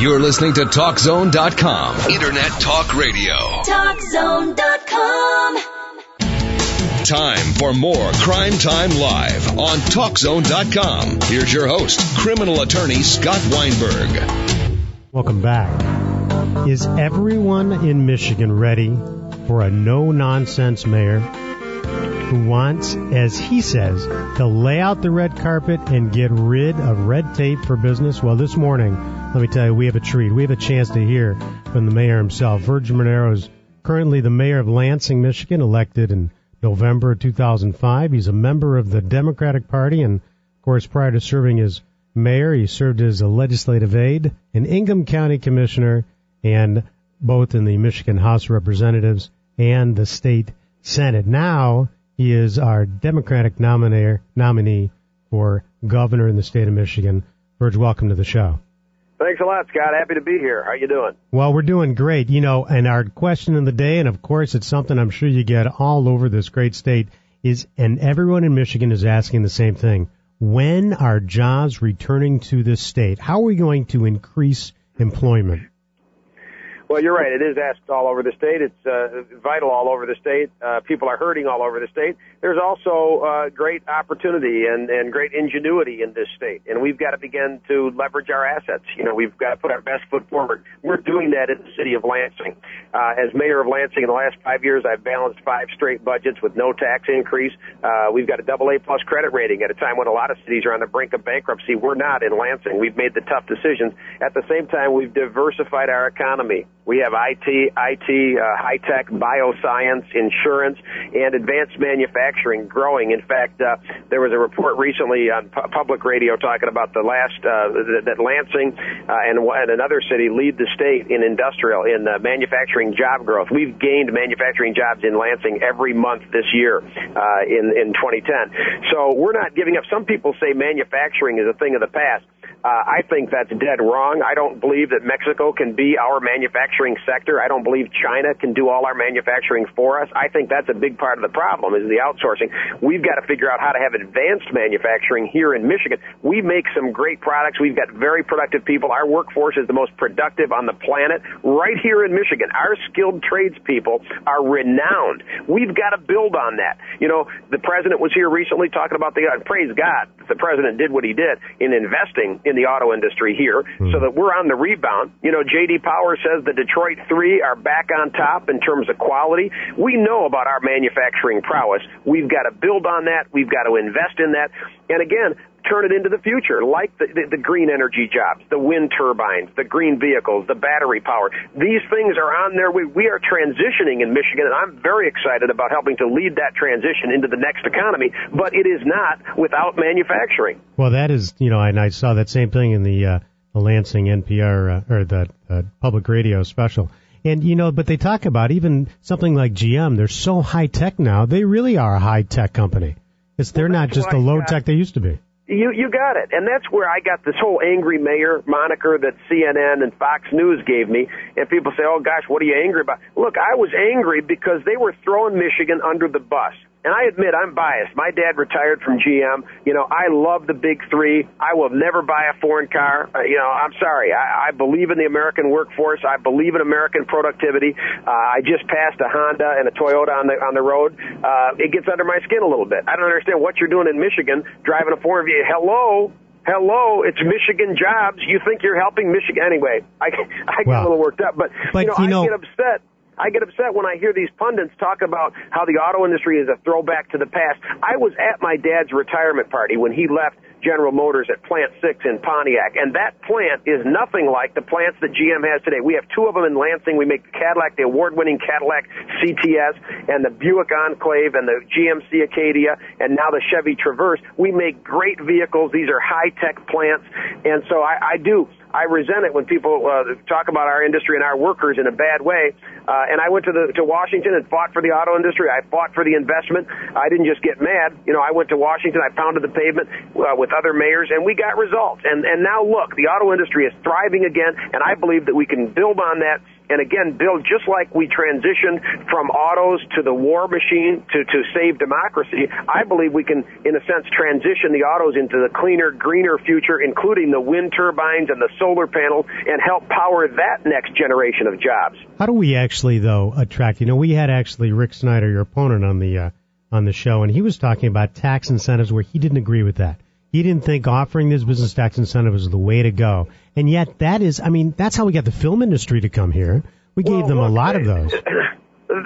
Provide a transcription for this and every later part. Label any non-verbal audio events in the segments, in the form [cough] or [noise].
You're listening to TalkZone.com. Internet talk radio. TalkZone.com. Time for more Crime Time Live on TalkZone.com. Here's your host, criminal attorney Scott Weinberg. Welcome back. Is everyone in Michigan ready for a no nonsense mayor who wants, as he says, to lay out the red carpet and get rid of red tape for business? Well, this morning, let me tell you, we have a treat. We have a chance to hear from the mayor himself. Virgil Bernero is currently the mayor of Lansing, Michigan, elected in November 2005. He's a member of the Democratic Party, and of course, prior to serving as mayor, he served as a legislative aide, an Ingham County commissioner, and both in the Michigan House of Representatives and the state Senate. Now he is our Democratic nominator, nominee for governor in the state of Michigan. Virg, welcome to the show. Thanks a lot, Scott. Happy to be here. How you doing? Well, we're doing great. You know, and our question of the day, and of course it's something I'm sure you get all over this great state, is, and everyone in Michigan is asking the same thing. When are jobs returning to this state? How are we going to increase employment? Well, you're right. It is asked all over the state. It's uh, vital all over the state. Uh, people are hurting all over the state. There's also uh, great opportunity and, and great ingenuity in this state, and we've got to begin to leverage our assets. You know, we've got to put our best foot forward. We're doing that in the city of Lansing. Uh, as mayor of Lansing in the last five years, I've balanced five straight budgets with no tax increase. Uh, we've got a double A plus credit rating at a time when a lot of cities are on the brink of bankruptcy. We're not in Lansing. We've made the tough decisions. At the same time, we've diversified our economy. We have IT, IT, uh, high tech, bioscience, insurance, and advanced manufacturing growing. In fact, uh, there was a report recently on pu- public radio talking about the last uh, that, that Lansing uh, and, and another city lead the state in industrial in uh, manufacturing job growth. We've gained manufacturing jobs in Lansing every month this year uh, in in 2010. So we're not giving up. Some people say manufacturing is a thing of the past. Uh, I think that's dead wrong. I don't believe that Mexico can be our manufacturing sector. I don't believe China can do all our manufacturing for us. I think that's a big part of the problem is the outsourcing. We've got to figure out how to have advanced manufacturing here in Michigan. We make some great products. We've got very productive people. Our workforce is the most productive on the planet right here in Michigan. Our skilled tradespeople are renowned. We've got to build on that. You know, the president was here recently talking about the, uh, praise God, the president did what he did in investing in the auto industry here Hmm. so that we're on the rebound. You know, JD Power says the Detroit 3 are back on top in terms of quality. We know about our manufacturing prowess. We've got to build on that. We've got to invest in that. And again, turn it into the future, like the, the, the green energy jobs, the wind turbines, the green vehicles, the battery power. These things are on their way. We are transitioning in Michigan, and I'm very excited about helping to lead that transition into the next economy, but it is not without manufacturing. Well, that is, you know, and I saw that same thing in the, uh, the Lansing NPR, uh, or the uh, public radio special. And, you know, but they talk about even something like GM, they're so high tech now, they really are a high tech company. It's, they're not just the low tech they used to be. You you got it, and that's where I got this whole angry mayor moniker that CNN and Fox News gave me. And people say, "Oh gosh, what are you angry about?" Look, I was angry because they were throwing Michigan under the bus. And I admit I'm biased. My dad retired from GM. You know, I love the big three. I will never buy a foreign car. Uh, you know, I'm sorry. I, I believe in the American workforce. I believe in American productivity. Uh, I just passed a Honda and a Toyota on the on the road. Uh, it gets under my skin a little bit. I don't understand what you're doing in Michigan driving a foreign vehicle. Hello. Hello, it's Michigan jobs. You think you're helping Michigan anyway? I [laughs] I get Well, a little worked up, but, but, you know you I know- get upset. I get upset when I hear these pundits talk about how the auto industry is a throwback to the past. I was at my dad's retirement party when he left General Motors at Plant 6 in Pontiac, and that plant is nothing like the plants that GM has today. We have two of them in Lansing. We make the Cadillac, the award-winning Cadillac CTS, and the Buick Enclave, and the GMC Acadia, and now the Chevy Traverse. We make great vehicles. These are high-tech plants, and so I, I do. I resent it when people uh, talk about our industry and our workers in a bad way. Uh, and I went to the to Washington and fought for the auto industry. I fought for the investment. I didn't just get mad. You know, I went to Washington. I pounded the pavement uh, with other mayors, and we got results. And and now look, the auto industry is thriving again, and I believe that we can build on that and again Bill, just like we transitioned from autos to the war machine to, to save democracy, I believe we can, in a sense, transition the autos into the cleaner, greener future, including the wind turbines and the solar panels, and help power that next generation of jobs. How do we actually, though, attract? You know, we had actually Rick Snyder, your opponent, on the uh, on the show, and he was talking about tax incentives where he didn't agree with that. He didn't think offering this business tax incentive was the way to go. And yet that is, I mean, that's how we got the film industry to come here. We well, gave them look, a lot of those. [laughs]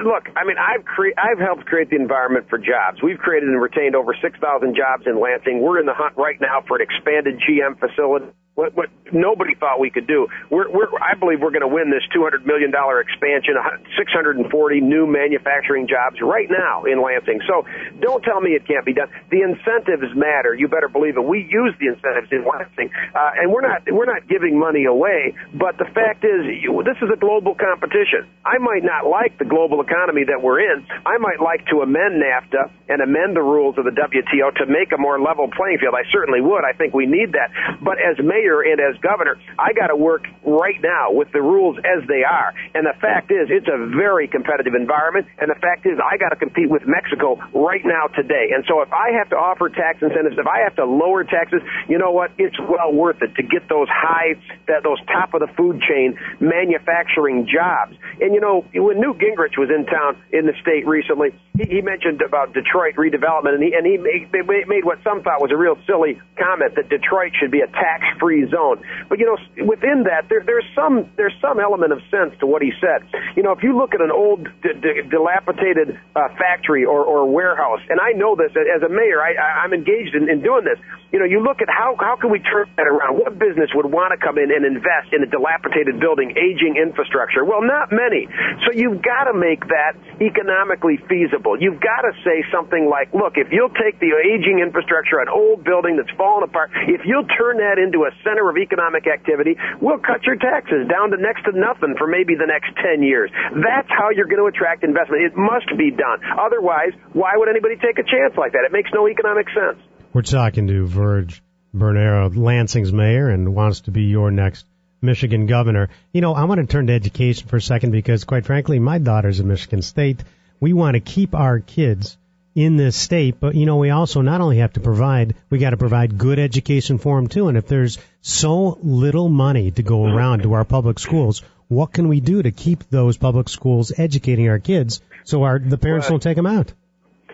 Look, I mean, I've cre- I've helped create the environment for jobs. We've created and retained over 6,000 jobs in Lansing. We're in the hunt right now for an expanded GM facility what, what nobody thought we could do. We're, we're, I believe we're going to win this $200 million expansion, 640 new manufacturing jobs right now in Lansing. So don't tell me it can't be done. The incentives matter. You better believe it. We use the incentives in Lansing, uh, and we're not we're not giving money away. But the fact is, you, this is a global competition. I might not like the global economy that we're in. I might like to amend NAFTA and amend the rules of the WTO to make a more level playing field. I certainly would. I think we need that. But as mayor mayor and as governor, I got to work right now with the rules as they are. And the fact is, it's a very competitive environment. And the fact is, I got to compete with Mexico right now today. And so if I have to offer tax incentives, if I have to lower taxes, you know what? It's well worth it to get those high, that those top of the food chain manufacturing jobs. And you know, when Newt Gingrich was in town in the state recently, he, mentioned about Detroit redevelopment, and he and he made, what some thought was a real silly comment that Detroit should be a tax-free zone. But you know, within that, there, there's some there's some element of sense to what he said. You know, if you look at an old dilapidated uh, factory or, or warehouse, and I know this as a mayor, I, I'm engaged in, in doing this. You know, you look at how how can we turn that around? What business would want to come in and invest in a dilapidated building, aging infrastructure? Well, not many. So you've got to make that economically feasible. You've got to say something like, look, if you'll take the aging infrastructure, an old building that's fallen apart, if you'll turn that into a center of economic activity, we'll cut your taxes down to next to nothing for maybe the next 10 years. That's how you're going to attract investment. It must be done. Otherwise, why would anybody take a chance like that? It makes no economic sense. We're talking to Virg Bernero, Lansing's mayor, and wants to be your next Michigan governor. You know, I want to turn to education for a second because, quite frankly, my daughter's in Michigan State. We want to keep our kids in this state, but you know, we also not only have to provide, we got to provide good education for them too. And if there's so little money to go around to our public schools, what can we do to keep those public schools educating our kids so our the parents don't take them out?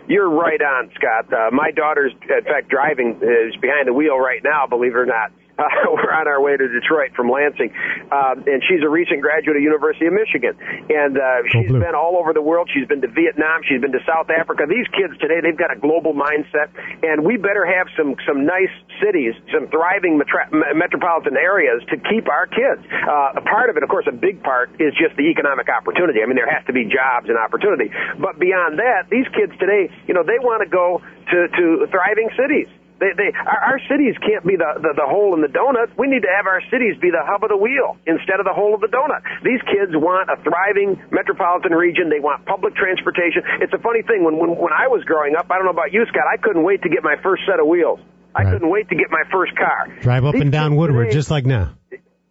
You're right on, Scott. Uh, my daughter's, in fact, driving is behind the wheel right now. Believe it or not. Uh, [laughs] we're on our way to Detroit from Lansing, uh, and she's a recent graduate of University of Michigan, and uh, she's oh, been all over the world. She's been to Vietnam, she's been to South Africa. These kids today, they've got a global mindset, and we better have some some nice cities, some thriving metra- metropolitan areas to keep our kids. Uh, a part of it, of course, a big part is just the economic opportunity. I mean, there has to be jobs and opportunity, but beyond that, these kids today, you know, they want to go to to thriving cities they, they, our, our cities can't be the, the, the hole in the donut. We need to have our cities be the hub of the wheel instead of the hole of the donut. These kids want a thriving metropolitan region. They want public transportation. It's a funny thing. When, when, when I was growing up, I don't know about you, Scott, I couldn't wait to get my first set of wheels. I right. couldn't wait to get my first car. Drive up These and down Woodward today, just like now.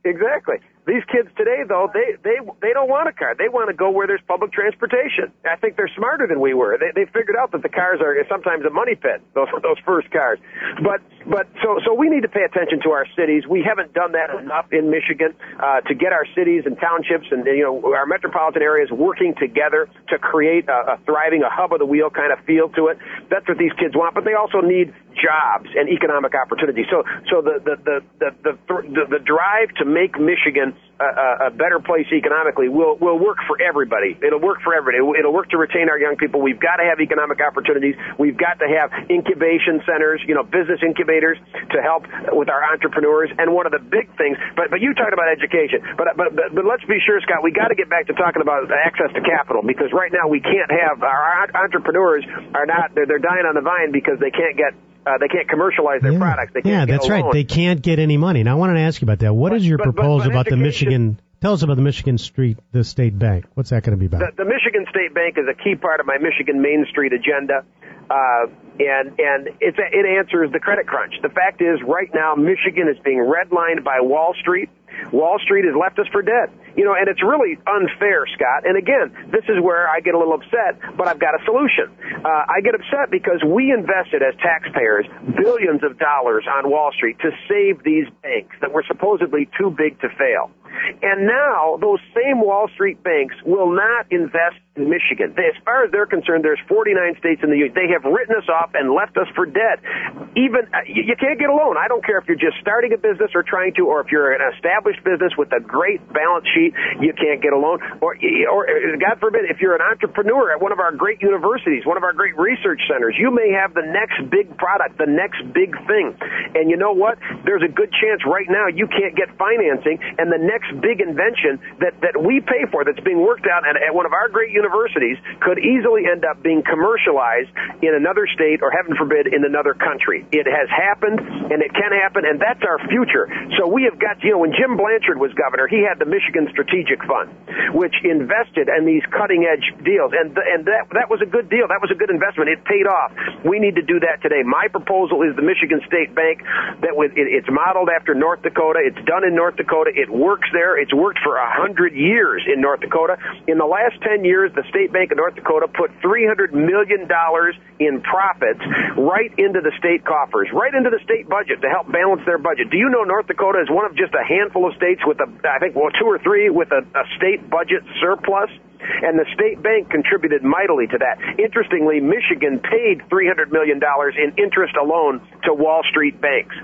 Exactly. These kids today, though, they they they don't want a car. They want to go where there's public transportation. I think they're smarter than we were. They they figured out that the cars are sometimes a money pit. Those those first cars. But but so so we need to pay attention to our cities. We haven't done that enough in Michigan uh, to get our cities and townships and you know our metropolitan areas working together to create a, a thriving, a hub of the wheel kind of feel to it. That's what these kids want. But they also need jobs and economic opportunity. So so the the the the the, the, the drive to make Michigan a, a better place economically will will work for everybody. It'll work for everybody. It'll work to retain our young people. We've got to have economic opportunities. We've got to have incubation centers, you know, business incubators to help with our entrepreneurs. And one of the big things, but but you talked about education, but but but, but let's be sure, Scott, we got to get back to talking about access to capital because right now we can't have our entrepreneurs are not they're, they're dying on the vine because they can't get uh, they can't commercialize their yeah. products. They can't yeah, that's right. They can't get any money. Now I wanted to ask you about that. What but, is your but, proposal but, about the Tell us about the Michigan Street, the state bank. What's that going to be about? The, the Michigan State Bank is a key part of my Michigan Main Street agenda. Uh, and and it's a, it answers the credit crunch. The fact is, right now, Michigan is being redlined by Wall Street. Wall Street has left us for dead. You know, and it's really unfair, Scott. And again, this is where I get a little upset, but I've got a solution. Uh, I get upset because we invested as taxpayers billions of dollars on Wall Street to save these banks that were supposedly too big to fail. And now those same Wall Street banks will not invest in Michigan. They, as far as they're concerned, there's 49 states in the union. They have written us off and left us for dead. Even uh, you, you can't get a loan. I don't care if you're just starting a business or trying to, or if you're an established business with a great balance sheet, you can't get a loan. Or, or uh, God forbid, if you're an entrepreneur at one of our great universities, one of our great research centers, you may have the next big product, the next big thing. And you know what? There's a good chance right now you can't get financing, and the next big invention that that we pay for, that's being worked out at, at one of our great universities universities could easily end up being commercialized in another state or heaven forbid in another country. It has happened and it can happen and that's our future. So we have got, you know, when Jim Blanchard was governor, he had the Michigan Strategic Fund, which invested in these cutting edge deals and and that that was a good deal. That was a good investment. It paid off. We need to do that today. My proposal is the Michigan State Bank that with it, it's modeled after North Dakota. It's done in North Dakota. It works there. It's worked for a hundred years in North Dakota. In the last ten years, the State Bank of North Dakota put $300 million in profits right into the state coffers, right into the state budget to help balance their budget. Do you know North Dakota is one of just a handful of states with a, I think, well, two or three with a, a state budget surplus? and the state bank contributed mightily to that. Interestingly, Michigan paid $300 million in interest alone to Wall Street banks.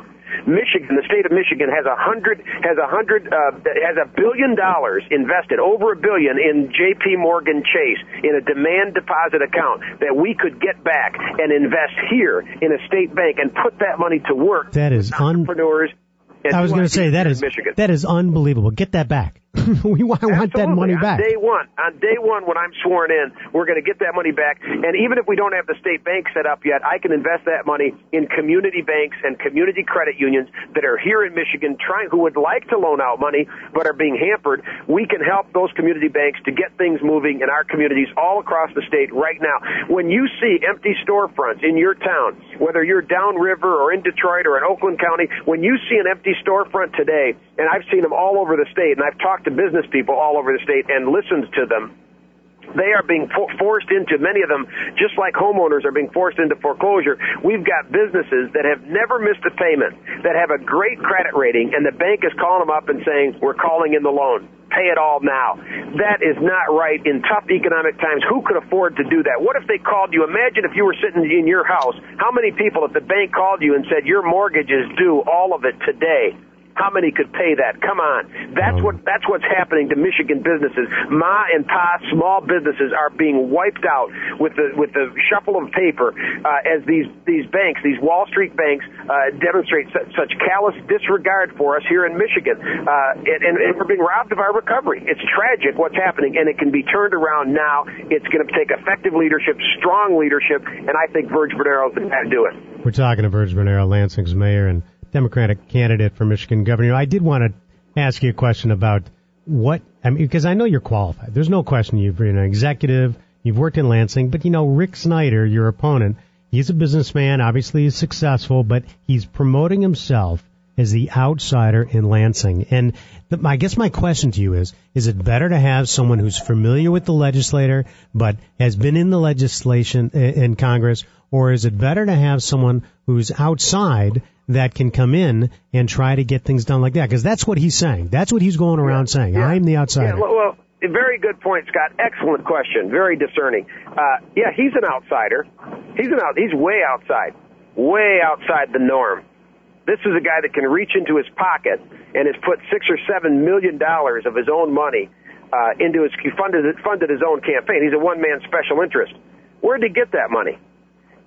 Michigan, the state of Michigan has a hundred has a hundred uh, has a billion dollars invested, over a billion in J.P. Morgan Chase in a demand deposit account that we could get back and invest here in a state bank and put that money to work. That is entrepreneurs. Un- I was going to say that is Michigan. that is unbelievable. Get that back. [laughs] we want, want that money on back. Day one, on day one, when I'm sworn in, we're going to get that money back. And even if we don't have the state bank set up yet, I can invest that money in community banks and community credit unions that are here in Michigan, trying who would like to loan out money but are being hampered. We can help those community banks to get things moving in our communities all across the state right now. When you see empty storefronts in your town, whether you're downriver or in Detroit or in Oakland County, when you see an empty storefront today, and I've seen them all over the state, and I've talked talked to business people all over the state and listened to them. They are being forced into many of them just like homeowners are being forced into foreclosure. We've got businesses that have never missed a payment that have a great credit rating and the bank is calling them up and saying we're calling in the loan. Pay it all now. That is not right. In tough economic times who could afford to do that? What if they called you? Imagine if you were sitting in your house how many people if the bank called you and said your mortgage is due all of it today how many could pay that? Come on. That's what that's what's happening to Michigan businesses. Ma and pa small businesses are being wiped out with the with the shuffle of paper uh, as these these banks, these Wall Street banks, uh, demonstrate such, such callous disregard for us here in Michigan, uh, and, and, and we're being robbed of our recovery. It's tragic what's happening, and it can be turned around now. It's going to take effective leadership, strong leadership, and I think Virg Bernero is going to do it. We're talking to Virg Bernero, Lansing's mayor, and Democratic candidate for Michigan governor. I did want to ask you a question about what, I mean, because I know you're qualified. There's no question you've been an executive, you've worked in Lansing, but you know, Rick Snyder, your opponent, he's a businessman, obviously he's successful, but he's promoting himself as the outsider in Lansing. And the, I guess my question to you is, is it better to have someone who's familiar with the legislator, but has been in the legislation in Congress, or is it better to have someone who's outside that can come in and try to get things done like that? Because that's what he's saying. That's what he's going around yeah. saying. Yeah. I'm the outsider. Yeah, well, very good point, Scott. Excellent question. Very discerning. Uh, yeah, he's an outsider. He's an out. He's way outside, way outside the norm. This is a guy that can reach into his pocket and has put six or seven million dollars of his own money uh, into his he funded funded his own campaign. He's a one man special interest. Where'd he get that money?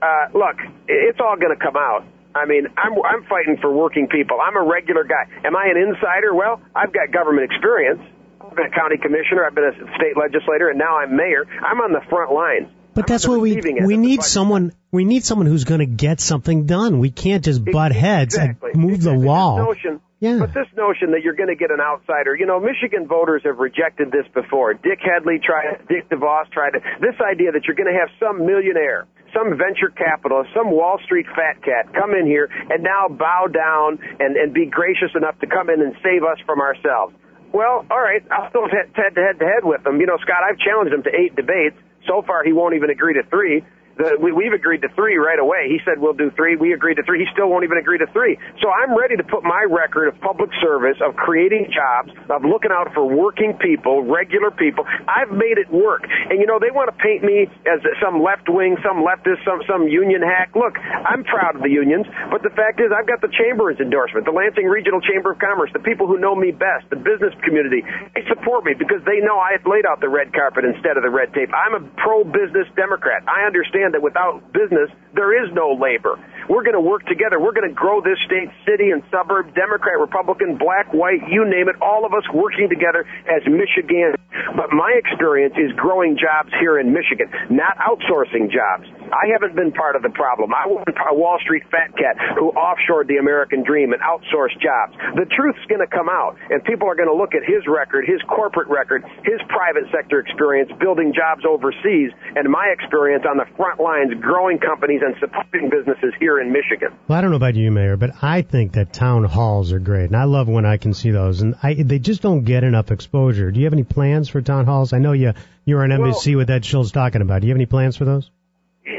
Uh, look, it's all going to come out. I mean, I'm I'm fighting for working people. I'm a regular guy. Am I an insider? Well, I've got government experience. I've been a county commissioner. I've been a state legislator, and now I'm mayor. I'm on the front line. But that's what we we need someone we need someone who's going to get something done. We can't just butt heads exactly. and move exactly. the wall. Notion, Yeah. But this notion that you're going to get an outsider, you know, Michigan voters have rejected this before. Dick Headley tried, Dick DeVos tried it. This idea that you're going to have some millionaire, some venture capitalist, some Wall Street fat cat come in here and now bow down and, and be gracious enough to come in and save us from ourselves. Well, all right, I'll still head to head to head with him. You know, Scott, I've challenged him to eight debates. So far, he won't even agree to three. The, we, we've agreed to three right away. He said we'll do three. We agreed to three. He still won't even agree to three. So I'm ready to put my record of public service, of creating jobs, of looking out for working people, regular people. I've made it work. And you know, they want to paint me as some left wing, some leftist, some some union hack. Look, I'm proud of the unions, but the fact is, I've got the chamber's endorsement, the Lansing Regional Chamber of Commerce, the people who know me best, the business community. They support me because they know I laid out the red carpet instead of the red tape. I'm a pro-business Democrat. I understand understand that without business, there is no labor. We're going to work together. We're going to grow this state, city, and suburb, Democrat, Republican, black, white, you name it, all of us working together as Michigan. But my experience is growing jobs here in Michigan, not outsourcing jobs. I haven't been part of the problem. I wasn't a Wall Street fat cat who offshored the American dream and outsourced jobs. The truth's going to come out, and people are going to look at his record, his corporate record, his private sector experience building jobs overseas, and my experience on the front lines growing companies and supporting businesses here in Michigan. Well, I don't know about you, Mayor, but I think that town halls are great, and I love when I can see those, and I, they just don't get enough exposure. Do you have any plans for town halls? I know you you're on NBC well, with Ed Schultz talking about. Do you have any plans for those?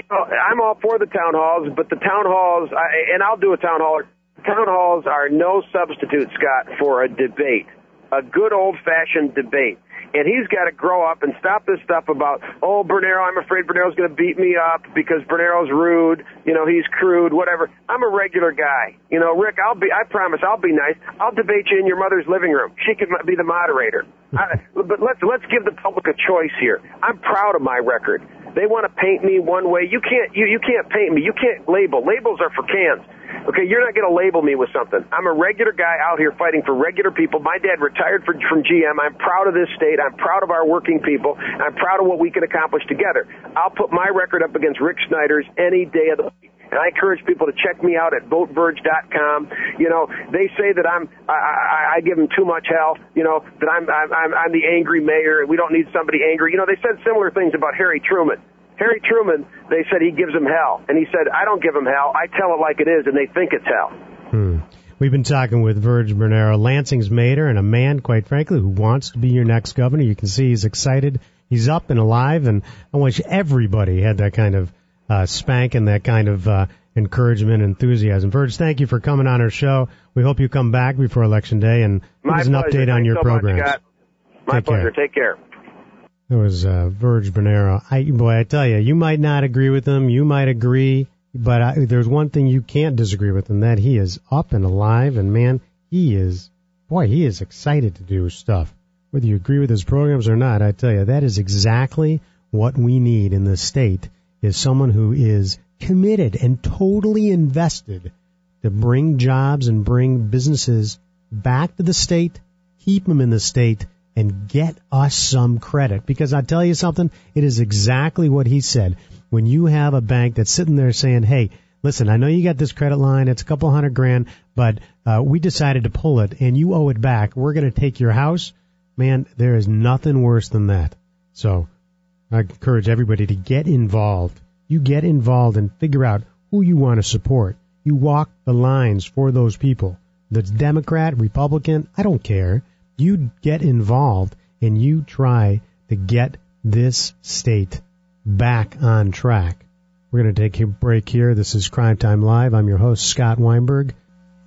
I'm all for the town halls, but the town halls, I, and I'll do a town hall. Town halls are no substitute, Scott, for a debate, a good old fashioned debate. And he's got to grow up and stop this stuff about, oh, Bernero, I'm afraid Bernero's going to beat me up because Bernero's rude, you know, he's crude, whatever. I'm a regular guy. You know, Rick, I'll be, I promise I'll be nice. I'll debate you in your mother's living room. She can be the moderator. [laughs] I, but let's, let's give the public a choice here. I'm proud of my record. They want to paint me one way. You can't you, you can't paint me. You can't label. Labels are for cans. Okay, you're not going to label me with something. I'm a regular guy out here fighting for regular people. My dad retired for, from GM. I'm proud of this state. I'm proud of our working people. I'm proud of what we can accomplish together. I'll put my record up against Rick Snyder's any day of the week. And I encourage people to check me out at voteverge.com. You know, they say that I'm, I, I, I give them too much hell. You know, that I'm, I'm, I'm the angry mayor. We don't need somebody angry. You know, they said similar things about Harry Truman. Harry Truman, they said he gives them hell. And he said, I don't give them hell. I tell it like it is, and they think it's hell. Hmm. We've been talking with Virg Bernero, Lansing's mayor, and a man, quite frankly, who wants to be your next governor. You can see he's excited. He's up and alive, and I wish everybody had that kind of uh, spank and that kind of uh, encouragement and enthusiasm. Virg, thank you for coming on our show. We hope you come back before Election Day and give us an pleasure. update Thanks on your so programs. Much, My Take pleasure. Care. Take care. It was uh, Virg Bernero. I, boy, I tell you, you might not agree with him. You might agree, but I, there's one thing you can't disagree with, and that he is up and alive. And man, he is, boy, he is excited to do stuff. Whether you agree with his programs or not, I tell you, that is exactly what we need in the state is someone who is committed and totally invested to bring jobs and bring businesses back to the state, keep them in the state, and get us some credit. Because I tell you something, it is exactly what he said. When you have a bank that's sitting there saying, hey, listen, I know you got this credit line, it's a couple hundred grand, but uh, we decided to pull it and you owe it back. We're going to take your house. Man, there is nothing worse than that. So I encourage everybody to get involved. You get involved and figure out who you want to support. You walk the lines for those people. That's Democrat, Republican, I don't care. You get involved and you try to get this state back on track. We're going to take a break here. This is Crime Time Live. I'm your host, Scott Weinberg.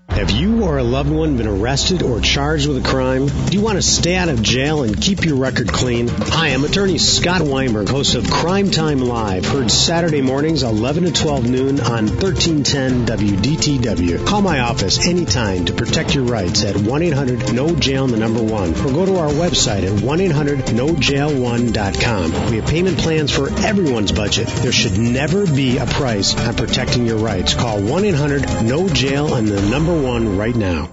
Have you or a loved one been arrested or charged with a crime? Do you want to stay out of jail and keep your record clean? Hi, I'm attorney Scott Weinberg, host of Crime Time Live, heard Saturday mornings 11 to 12 noon on 1310 WDTW. Call my office anytime to protect your rights at 1-800-NO-JAIL, the number one, or go to our website at 1-800-NOJAIL1.com. We have payment plans for everyone's budget. There should never be a price on protecting your rights. Call 1-800-NO-JAIL and the number one right now.